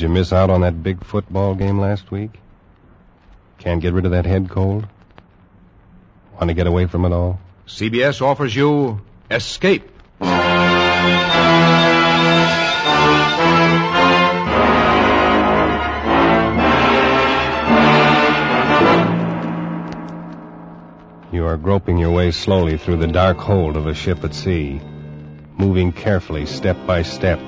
Did you miss out on that big football game last week? Can't get rid of that head cold? Want to get away from it all? CBS offers you Escape. You are groping your way slowly through the dark hold of a ship at sea, moving carefully step by step,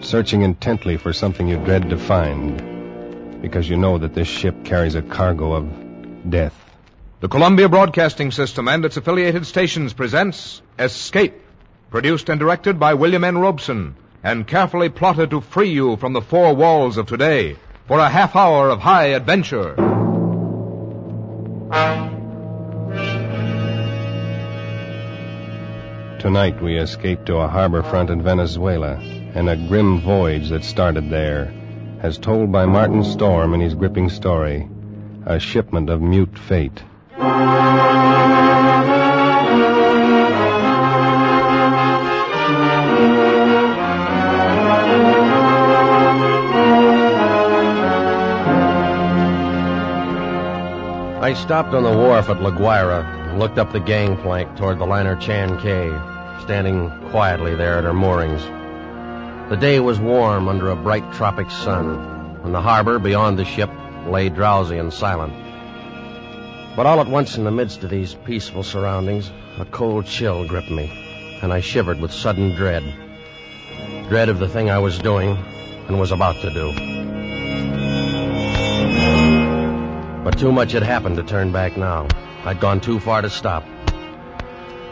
searching intently for something you dread to find, because you know that this ship carries a cargo of death. The Columbia Broadcasting System and its affiliated stations presents Escape, produced and directed by William N. Robson, and carefully plotted to free you from the four walls of today for a half hour of high adventure. Tonight we escape to a harbor front in Venezuela, and a grim voyage that started there, as told by Martin Storm in his gripping story, a shipment of mute fate. I stopped on the wharf at La Guaira and looked up the gangplank toward the liner Chan K, standing quietly there at her moorings. The day was warm under a bright tropic sun, and the harbor beyond the ship lay drowsy and silent. But all at once, in the midst of these peaceful surroundings, a cold chill gripped me, and I shivered with sudden dread. Dread of the thing I was doing and was about to do. But too much had happened to turn back now. I'd gone too far to stop.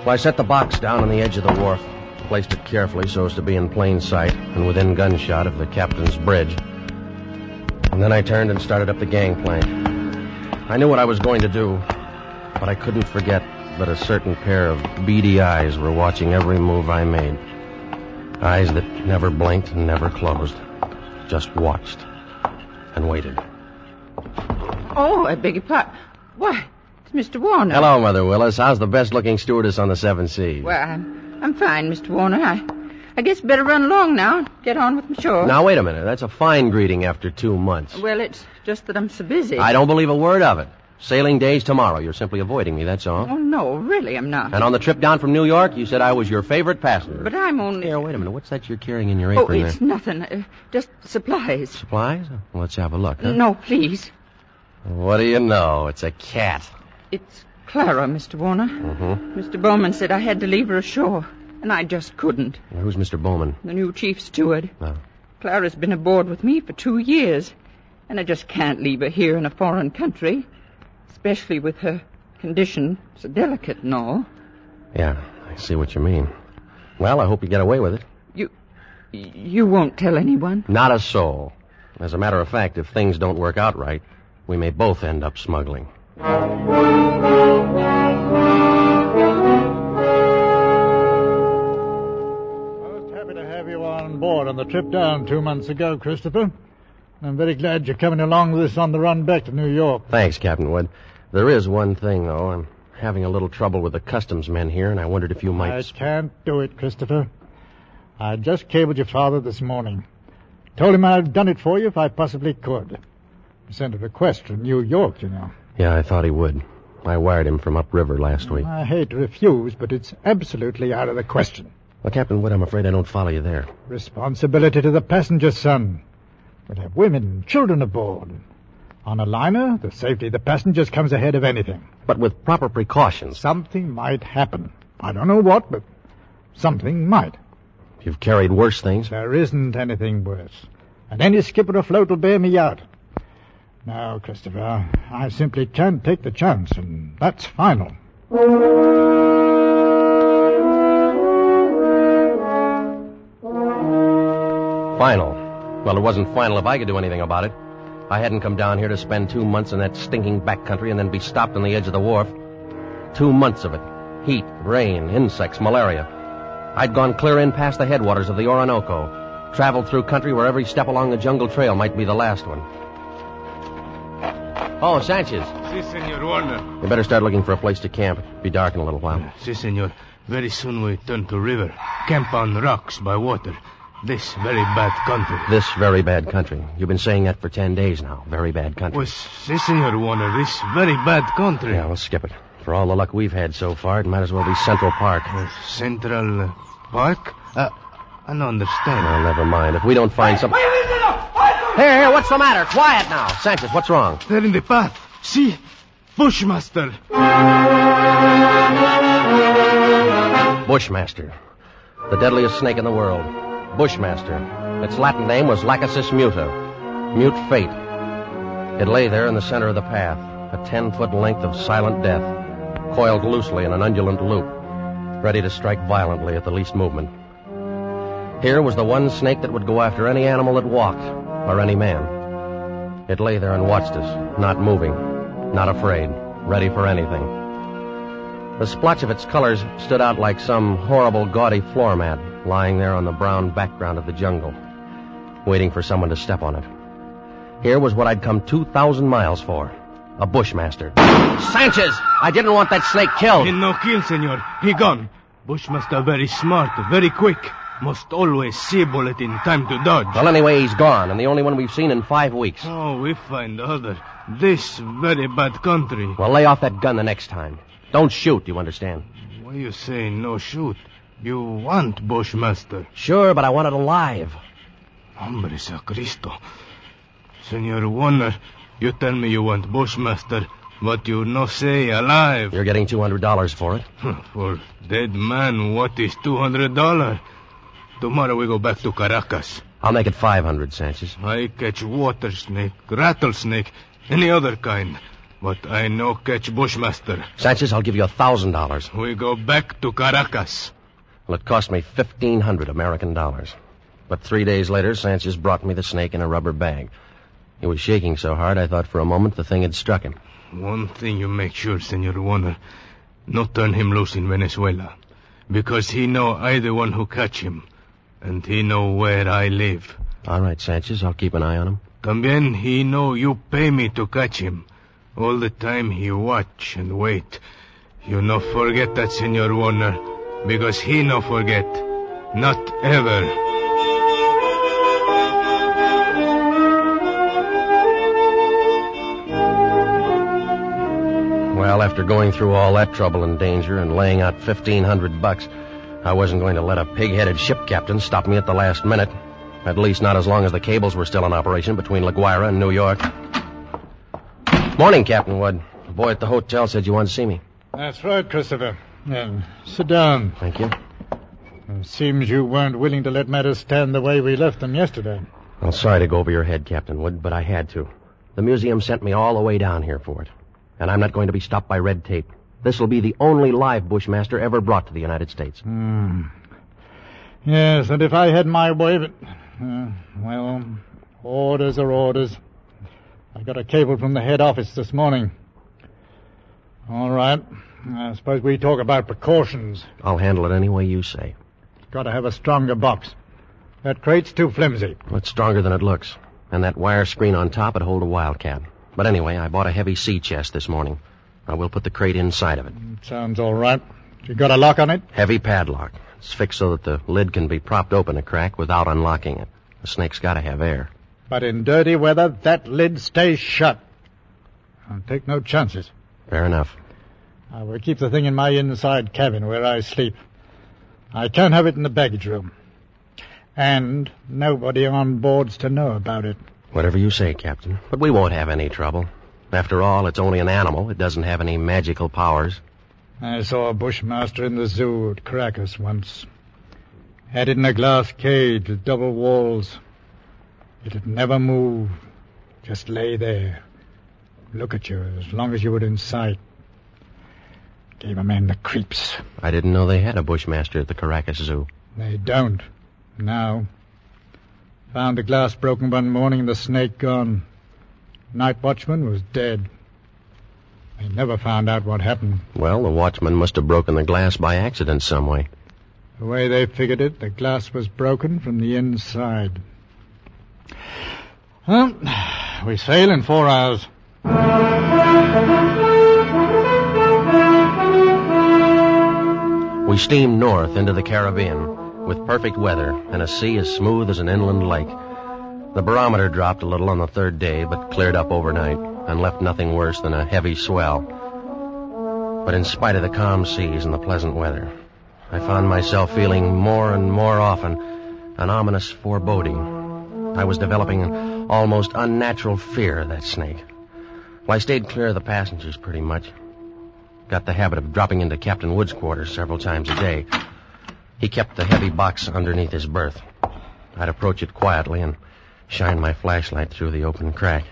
So I set the box down on the edge of the wharf, placed it carefully so as to be in plain sight and within gunshot of the captain's bridge. And then I turned and started up the gangplank. I knew what I was going to do, but I couldn't forget that a certain pair of beady eyes were watching every move I made. Eyes that never blinked and never closed, just watched and waited. Oh, I beg your pardon. Why, it's Mr. Warner. Hello, Mother Willis. How's the best looking stewardess on the Seven Seas? Well, I'm, I'm fine, Mr. Warner. I, I guess better run along now and get on with my chore. Now, wait a minute. That's a fine greeting after two months. Well, it's just that I'm so busy. I don't believe a word of it. Sailing days tomorrow. You're simply avoiding me, that's all. Oh, no, really, I'm not. And on the trip down from New York, you said I was your favorite passenger. But I'm only. Here, wait a minute. What's that you're carrying in your apron Oh, it's there? nothing. Uh, just supplies. Supplies? Well, let's have a look. Huh? No, please. What do you know? It's a cat. It's Clara, Mr. Warner. Mm-hmm. Mr. Bowman said I had to leave her ashore, and I just couldn't. Who's Mr. Bowman? The new chief steward. Oh. Clara's been aboard with me for two years, and I just can't leave her here in a foreign country, especially with her condition so delicate and all. Yeah, I see what you mean. Well, I hope you get away with it. You, you won't tell anyone. Not a soul. As a matter of fact, if things don't work out right, we may both end up smuggling. Most happy to have you on board on the trip down two months ago, Christopher. I'm very glad you're coming along with us on the run back to New York. Thanks, Captain Wood. There is one thing, though. I'm having a little trouble with the customs men here, and I wondered if you might. I can't do it, Christopher. I just cabled your father this morning. Told him I'd done it for you if I possibly could. Sent a request from New York, you know. Yeah, I thought he would. I wired him from upriver last week. I hate to refuse, but it's absolutely out of the question. Well, Captain Wood, I'm afraid I don't follow you there. Responsibility to the passenger, son. We'll have women and children aboard. On a liner, the safety of the passengers comes ahead of anything. But with proper precautions. Something might happen. I don't know what, but something might. You've carried worse things. There isn't anything worse. And any skipper afloat will bear me out. Now, Christopher, I simply can't take the chance, and that's final. Final. Well, it wasn't final if I could do anything about it. I hadn't come down here to spend two months in that stinking backcountry and then be stopped on the edge of the wharf. Two months of it. Heat, rain, insects, malaria. I'd gone clear in past the headwaters of the Orinoco, traveled through country where every step along the jungle trail might be the last one. Oh, Sanchez. Si, Senor Warner. You better start looking for a place to camp. It'll be dark in a little while. Si, Senor. Very soon we turn to river. Camp on rocks by water. This very bad country. This very bad country. You've been saying that for ten days now. Very bad country. Pues, si, Senor Warner, this very bad country. Yeah, let's skip it. For all the luck we've had so far, it might as well be Central Park. Uh, Central Park? Uh, I don't understand. Well, never mind. If we don't find some... Here, here, what's the matter? Quiet now. Sanchez, what's wrong? They're in the path. See? Bushmaster. Bushmaster. The deadliest snake in the world. Bushmaster. Its Latin name was Lachesis muta. Mute fate. It lay there in the center of the path, a ten foot length of silent death, coiled loosely in an undulant loop, ready to strike violently at the least movement. Here was the one snake that would go after any animal that walked, or any man. It lay there and watched us, not moving, not afraid, ready for anything. The splotch of its colors stood out like some horrible, gaudy floor mat lying there on the brown background of the jungle, waiting for someone to step on it. Here was what I'd come 2,000 miles for a bushmaster. Sanchez! I didn't want that snake killed. He no kill, senor. He gone. Bushmaster very smart, very quick. Must always see bullet in time to dodge. Well, anyway, he's gone, and the only one we've seen in five weeks. Oh, we find other. This very bad country. Well, lay off that gun the next time. Don't shoot, you understand? Why you say no shoot? You want Bushmaster. Sure, but I want it alive. Hombre sacristo. Senor Warner, you tell me you want Bushmaster, but you no say alive. You're getting $200 for it. For dead man, what is two hundred dollar? Tomorrow we go back to Caracas. I'll make it 500, Sanchez. I catch water snake, rattlesnake, any other kind. But I no catch Bushmaster. Sanchez, I'll give you a $1,000. We go back to Caracas. Well, it cost me 1,500 American dollars. But three days later, Sanchez brought me the snake in a rubber bag. He was shaking so hard, I thought for a moment the thing had struck him. One thing you make sure, Senor Warner. Not turn him loose in Venezuela. Because he know I the one who catch him. And he know where I live. All right, Sanchez, I'll keep an eye on him. Tambien he know you pay me to catch him. All the time he watch and wait. You no forget that, Senor Warner. Because he no forget. Not ever. Well, after going through all that trouble and danger and laying out 1,500 bucks, I wasn't going to let a pig-headed ship captain stop me at the last minute. At least not as long as the cables were still in operation between La Guaira and New York. Morning, Captain Wood. The boy at the hotel said you wanted to see me. That's right, Christopher. Yeah, sit down. Thank you. It seems you weren't willing to let matters stand the way we left them yesterday. Well, sorry to go over your head, Captain Wood, but I had to. The museum sent me all the way down here for it. And I'm not going to be stopped by red tape. This will be the only live Bushmaster ever brought to the United States. Hmm. Yes, and if I had my way, but uh, well, orders are orders. I got a cable from the head office this morning. All right. I suppose we talk about precautions. I'll handle it any way you say. Got to have a stronger box. That crate's too flimsy. Well, it's stronger than it looks. And that wire screen on top would hold a wildcat. But anyway, I bought a heavy sea chest this morning. I will put the crate inside of it. Mm, sounds all right. You got a lock on it? Heavy padlock. It's fixed so that the lid can be propped open a crack without unlocking it. The snake's got to have air. But in dirty weather, that lid stays shut. I'll take no chances. Fair enough. I will keep the thing in my inside cabin where I sleep. I can't have it in the baggage room. And nobody on board's to know about it. Whatever you say, Captain. But we won't have any trouble. After all, it's only an animal. It doesn't have any magical powers. I saw a bushmaster in the zoo at Caracas once. Had it in a glass cage with double walls. It'd never move. Just lay there. Look at you as long as you were in sight. Gave a man the creeps. I didn't know they had a bushmaster at the Caracas Zoo. They don't. Now. Found the glass broken one morning and the snake gone. Night watchman was dead. They never found out what happened. Well, the watchman must have broken the glass by accident some way. The way they figured it, the glass was broken from the inside. Well, we sail in four hours. We steamed north into the Caribbean, with perfect weather and a sea as smooth as an inland lake. The barometer dropped a little on the third day, but cleared up overnight and left nothing worse than a heavy swell. But in spite of the calm seas and the pleasant weather, I found myself feeling more and more often an ominous foreboding. I was developing an almost unnatural fear of that snake. Well, I stayed clear of the passengers pretty much. Got the habit of dropping into Captain Wood's quarters several times a day. He kept the heavy box underneath his berth. I'd approach it quietly and shine my flashlight through the open crack.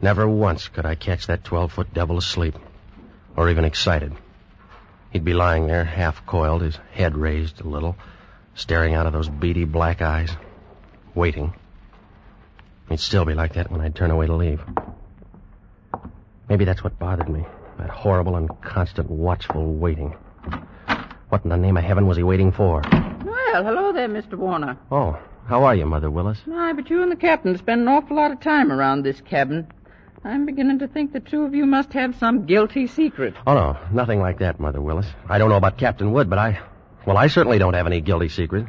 Never once could I catch that 12 foot devil asleep, or even excited. He'd be lying there, half coiled, his head raised a little, staring out of those beady black eyes, waiting. He'd still be like that when I'd turn away to leave. Maybe that's what bothered me. That horrible and constant watchful waiting. What in the name of heaven was he waiting for? Well, hello there, Mr. Warner. Oh, how are you, Mother Willis? Aye, but you and the captain spend an awful lot of time around this cabin. I'm beginning to think the two of you must have some guilty secret. Oh, no, nothing like that, Mother Willis. I don't know about Captain Wood, but I. Well, I certainly don't have any guilty secret.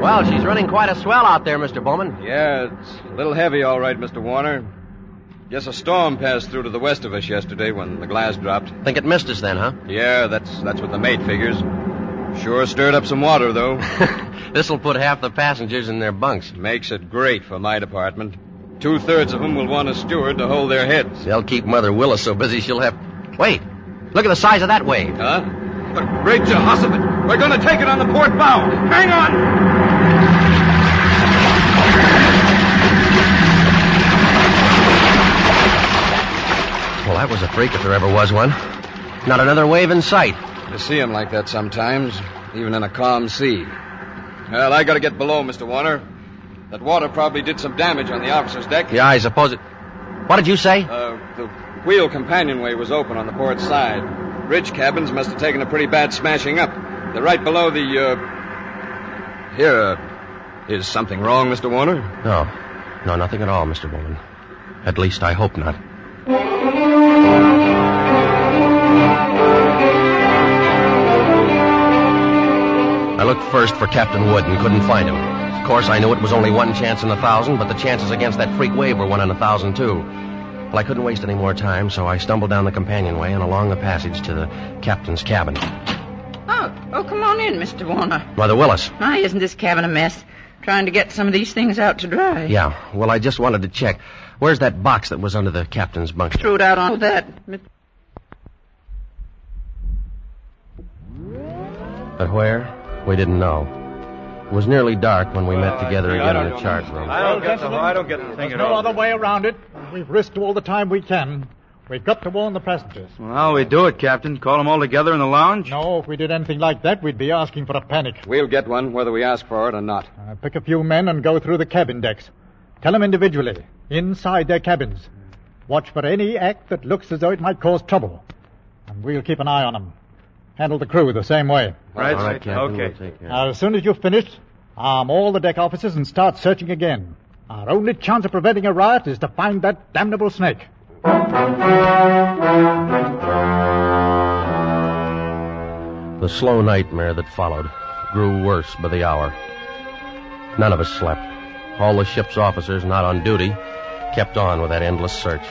Well, she's running quite a swell out there, Mr. Bowman. Yeah, it's a little heavy, all right, Mr. Warner. Guess a storm passed through to the west of us yesterday when the glass dropped. Think it missed us then, huh? Yeah, that's that's what the mate figures. Sure stirred up some water, though. This'll put half the passengers in their bunks. Makes it great for my department. Two thirds of them will want a steward to hold their heads. They'll keep Mother Willis so busy she'll have. Wait! Look at the size of that wave. Huh? The great Jehoshaphat! We're going to take it on the port bow. Hang on! Well, that was a freak if there ever was one. Not another wave in sight. You see 'em like that sometimes, even in a calm sea. Well, I got to get below, Mr. Warner. That water probably did some damage on the officer's deck. Yeah, I suppose it. What did you say? Uh, the wheel companionway was open on the port side. Bridge cabins must have taken a pretty bad smashing up. They're right below the, uh... Here, uh... Is something wrong, Mr. Warner? No. No, nothing at all, Mr. Bowman. At least I hope not. I looked first for Captain Wood and couldn't find him. Of course, I knew it was only one chance in a thousand, but the chances against that freak wave were one in a thousand, too. Well, I couldn't waste any more time, so I stumbled down the companionway and along the passage to the captain's cabin. Oh, oh, come on in, Mr. Warner. Mother Willis. Why, isn't this cabin a mess? Trying to get some of these things out to dry. Yeah, well, I just wanted to check. Where's that box that was under the captain's bunk? Threw it out on that. But where? We didn't know. It was nearly dark when we met uh, together again in the chart room. I don't get the, I don't get the thing There's no other way around it. We've risked all the time we can. We've got to warn the passengers. Well, how we do it, Captain? Call them all together in the lounge? No, if we did anything like that, we'd be asking for a panic. We'll get one, whether we ask for it or not. Uh, pick a few men and go through the cabin decks. Tell them individually, inside their cabins. Watch for any act that looks as though it might cause trouble. And we'll keep an eye on them. Handle the crew the same way. Right, All right, Captain. Okay. We'll take care. Now, as soon as you've finished, arm all the deck officers and start searching again. Our only chance of preventing a riot is to find that damnable snake. The slow nightmare that followed grew worse by the hour. None of us slept. All the ship's officers not on duty kept on with that endless search.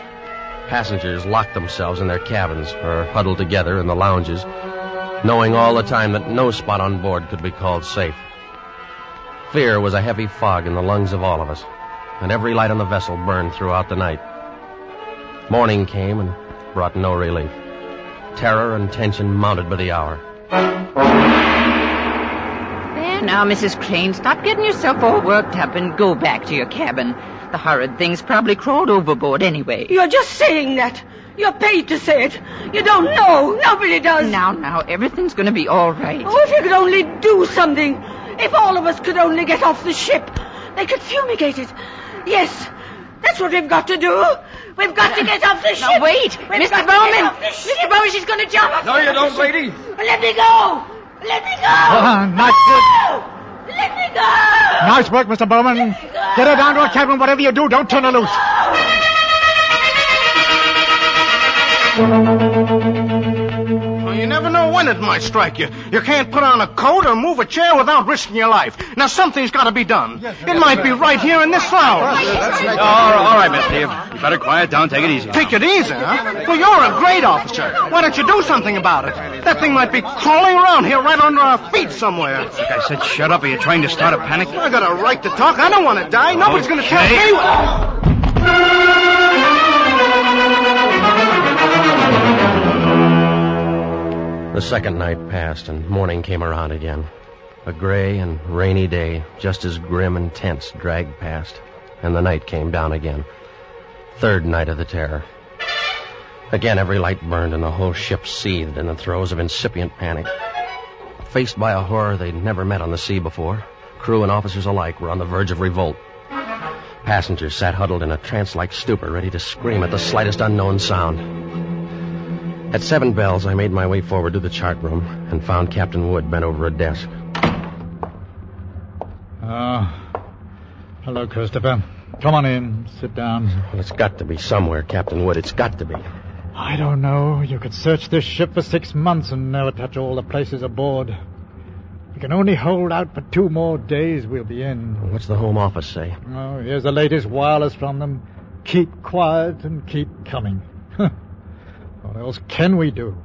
Passengers locked themselves in their cabins or huddled together in the lounges, knowing all the time that no spot on board could be called safe. Fear was a heavy fog in the lungs of all of us, and every light on the vessel burned throughout the night. Morning came and brought no relief. Terror and tension mounted by the hour. There now, Mrs. Crane, stop getting yourself all worked up and go back to your cabin. The horrid thing's probably crawled overboard anyway. You're just saying that. You're paid to say it. You don't know. Nobody does. Now, now, everything's going to be all right. Oh, if you could only do something. If all of us could only get off the ship. They could fumigate it. Yes, that's what we've got to do. We've got to get off the ship. Now, wait. We've Mr. Bowman. get off the ship. Mr. Bowman, she's going to jump. No, you don't, lady. Let me go. Let me go. Not no. Let me go! Nice work, Mr. Bowman. Get her down to a cabin, whatever you do, don't turn her loose. Well, you never know when it might strike you. You can't put on a coat or move a chair without risking your life. Now, something's got to be done. it might be right here in this lounge. Oh, all right, mister. You, you better quiet down. Take it easy. Take it easy, huh? Well, you're a great officer. Why don't you do something about it? That thing might be crawling around here right under our feet somewhere. Like I said, shut up. Are you trying to start a panic? I got a right to talk. I don't want to die. Nobody's going to tell Okay. me. The second night passed and morning came around again. A gray and rainy day, just as grim and tense, dragged past, and the night came down again. Third night of the terror. Again, every light burned and the whole ship seethed in the throes of incipient panic. Faced by a horror they'd never met on the sea before, crew and officers alike were on the verge of revolt. Passengers sat huddled in a trance-like stupor, ready to scream at the slightest unknown sound. At seven bells, I made my way forward to the chart room and found Captain Wood bent over a desk. Oh. Hello, Christopher. Come on in. Sit down. Well, it's got to be somewhere, Captain Wood. It's got to be. I don't know. You could search this ship for six months and never touch all the places aboard. We can only hold out for two more days. We'll be in. What's the Home Office say? Oh, here's the latest wireless from them. Keep quiet and keep coming. what else can we do?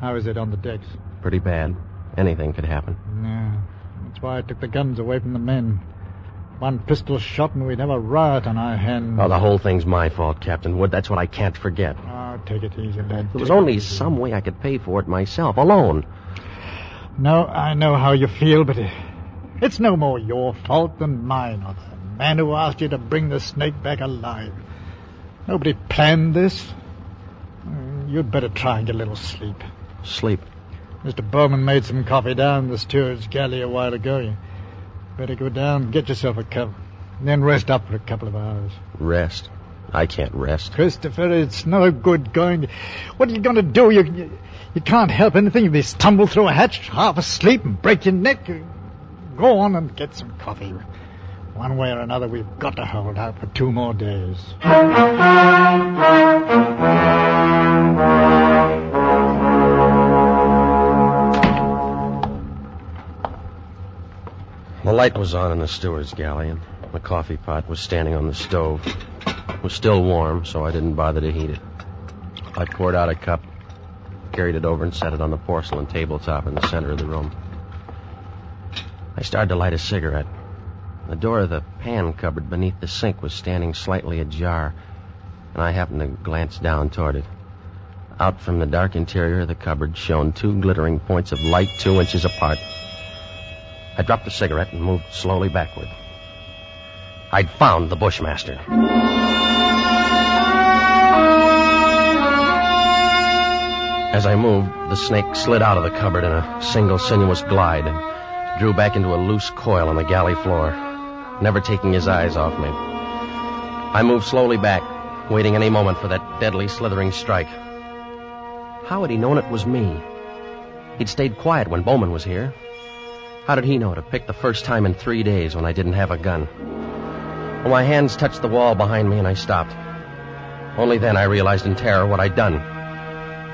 How is it on the decks? Pretty bad. Anything could happen. Yeah, that's why I took the guns away from the men. One pistol shot and we'd have a riot on our hands. Oh, the whole thing's my fault, Captain Wood. That's what I can't forget. Oh, take it easy, lad. There was Take only some way I could pay for it myself, alone. No, I know how you feel, but it's no more your fault than mine or the man who asked you to bring the snake back alive. Nobody planned this. You'd better try and get a little sleep. Sleep. Mr. Bowman made some coffee down in the steward's galley a while ago. You better go down and get yourself a cup. Then rest up for a couple of hours. Rest. I can't rest. Christopher, it's no good going. What are you going to do? You, you, you can't help anything if you stumble through a hatch half asleep and break your neck. Go on and get some coffee. One way or another, we've got to hold out for two more days. Light was on in the steward's galley, and the coffee pot was standing on the stove. It was still warm, so I didn't bother to heat it. I poured out a cup, carried it over, and set it on the porcelain tabletop in the center of the room. I started to light a cigarette. The door of the pan cupboard beneath the sink was standing slightly ajar, and I happened to glance down toward it. Out from the dark interior of the cupboard shone two glittering points of light two inches apart. I dropped the cigarette and moved slowly backward. I'd found the Bushmaster. As I moved, the snake slid out of the cupboard in a single sinuous glide and drew back into a loose coil on the galley floor, never taking his eyes off me. I moved slowly back, waiting any moment for that deadly slithering strike. How had he known it was me? He'd stayed quiet when Bowman was here. How did he know to pick the first time in three days when I didn't have a gun? Well, my hands touched the wall behind me and I stopped. Only then I realized in terror what I'd done.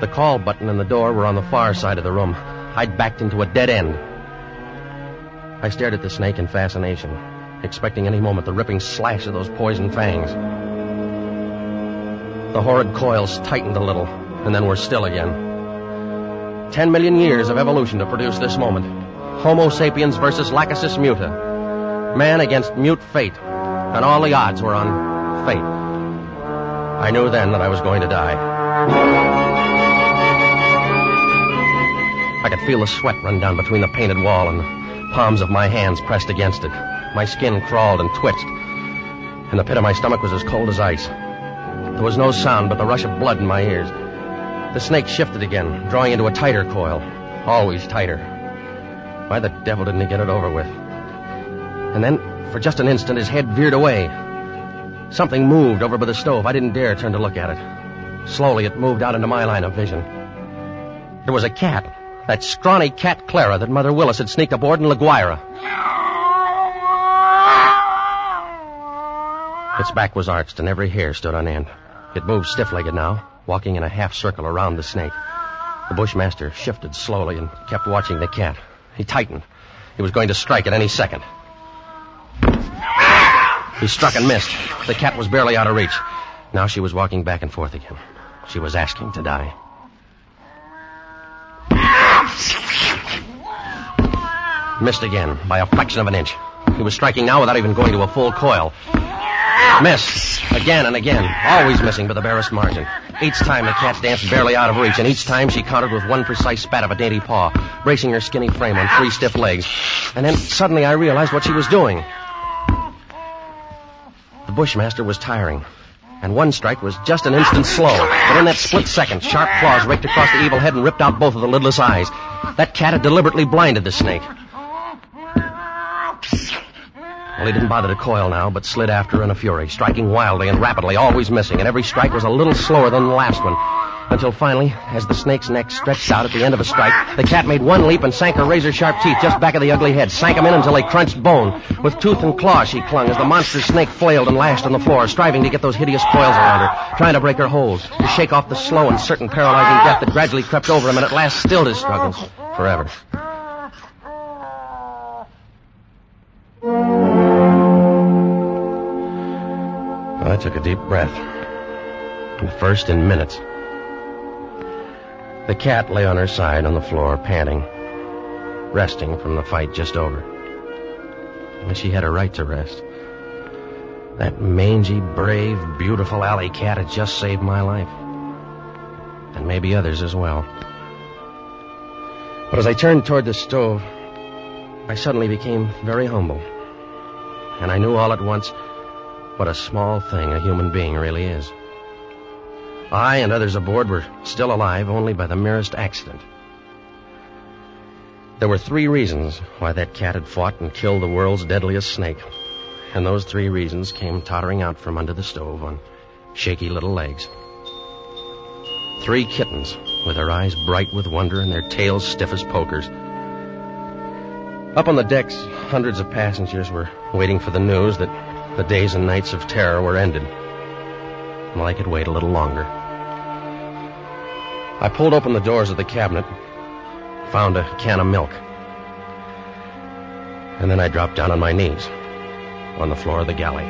The call button and the door were on the far side of the room. I'd backed into a dead end. I stared at the snake in fascination, expecting any moment the ripping slash of those poison fangs. The horrid coils tightened a little, and then were still again. Ten million years of evolution to produce this moment. Homo sapiens versus Lachesis muta. Man against mute fate. And all the odds were on fate. I knew then that I was going to die. I could feel the sweat run down between the painted wall and the palms of my hands pressed against it. My skin crawled and twitched, and the pit of my stomach was as cold as ice. There was no sound but the rush of blood in my ears. The snake shifted again, drawing into a tighter coil, always tighter. Why the devil didn't he get it over with? And then, for just an instant, his head veered away. Something moved over by the stove. I didn't dare turn to look at it. Slowly, it moved out into my line of vision. It was a cat, That scrawny cat Clara that Mother Willis had sneaked aboard in La Guaira. Its back was arched and every hair stood on end. It moved stiff-legged now, walking in a half circle around the snake. The bushmaster shifted slowly and kept watching the cat. He tightened. He was going to strike at any second. He struck and missed. The cat was barely out of reach. Now she was walking back and forth again. She was asking to die. Missed again by a fraction of an inch. He was striking now without even going to a full coil. Miss. Again and again. Always missing by the barest margin. Each time the cat danced barely out of reach, and each time she countered with one precise spat of a dainty paw, bracing her skinny frame on three stiff legs. And then suddenly I realized what she was doing. The Bushmaster was tiring. And one strike was just an instant slow. But in that split second, sharp claws raked across the evil head and ripped out both of the lidless eyes. That cat had deliberately blinded the snake. Well, he didn't bother to coil now, but slid after in a fury, striking wildly and rapidly, always missing, and every strike was a little slower than the last one. Until finally, as the snake's neck stretched out at the end of a strike, the cat made one leap and sank her razor sharp teeth just back of the ugly head, sank them in until they crunched bone. With tooth and claw she clung as the monster snake flailed and lashed on the floor, striving to get those hideous coils around her, trying to break her hold, to shake off the slow and certain paralyzing death that gradually crept over him and at last stilled his struggles forever. Took a deep breath. The first in minutes. The cat lay on her side on the floor, panting, resting from the fight just over. And she had a right to rest. That mangy, brave, beautiful alley cat had just saved my life. And maybe others as well. But as I turned toward the stove, I suddenly became very humble. And I knew all at once what a small thing a human being really is. I and others aboard were still alive only by the merest accident. There were three reasons why that cat had fought and killed the world's deadliest snake. And those three reasons came tottering out from under the stove on shaky little legs. Three kittens, with their eyes bright with wonder and their tails stiff as pokers. Up on the decks, hundreds of passengers were waiting for the news that the days and nights of terror were ended. Well, I could wait a little longer. I pulled open the doors of the cabinet, found a can of milk. And then I dropped down on my knees on the floor of the galley.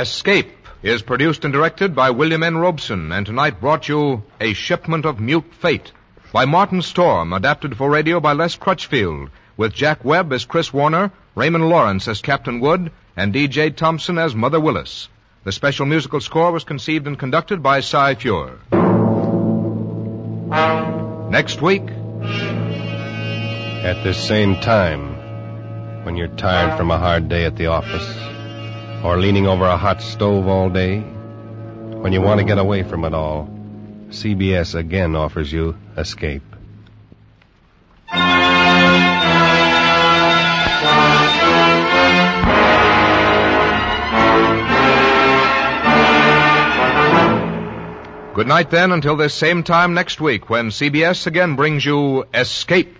Escape is produced and directed by William N. Robson, and tonight brought you A Shipment of Mute Fate by Martin Storm, adapted for radio by Les Crutchfield, with Jack Webb as Chris Warner, Raymond Lawrence as Captain Wood, and D.J. Thompson as Mother Willis. The special musical score was conceived and conducted by Cy Feuer. Next week, At this same time, when you're tired from a hard day at the office, or leaning over a hot stove all day, when you want to get away from it all, CBS again offers you Escape. good night then until this same time next week when CBS again brings you Escape.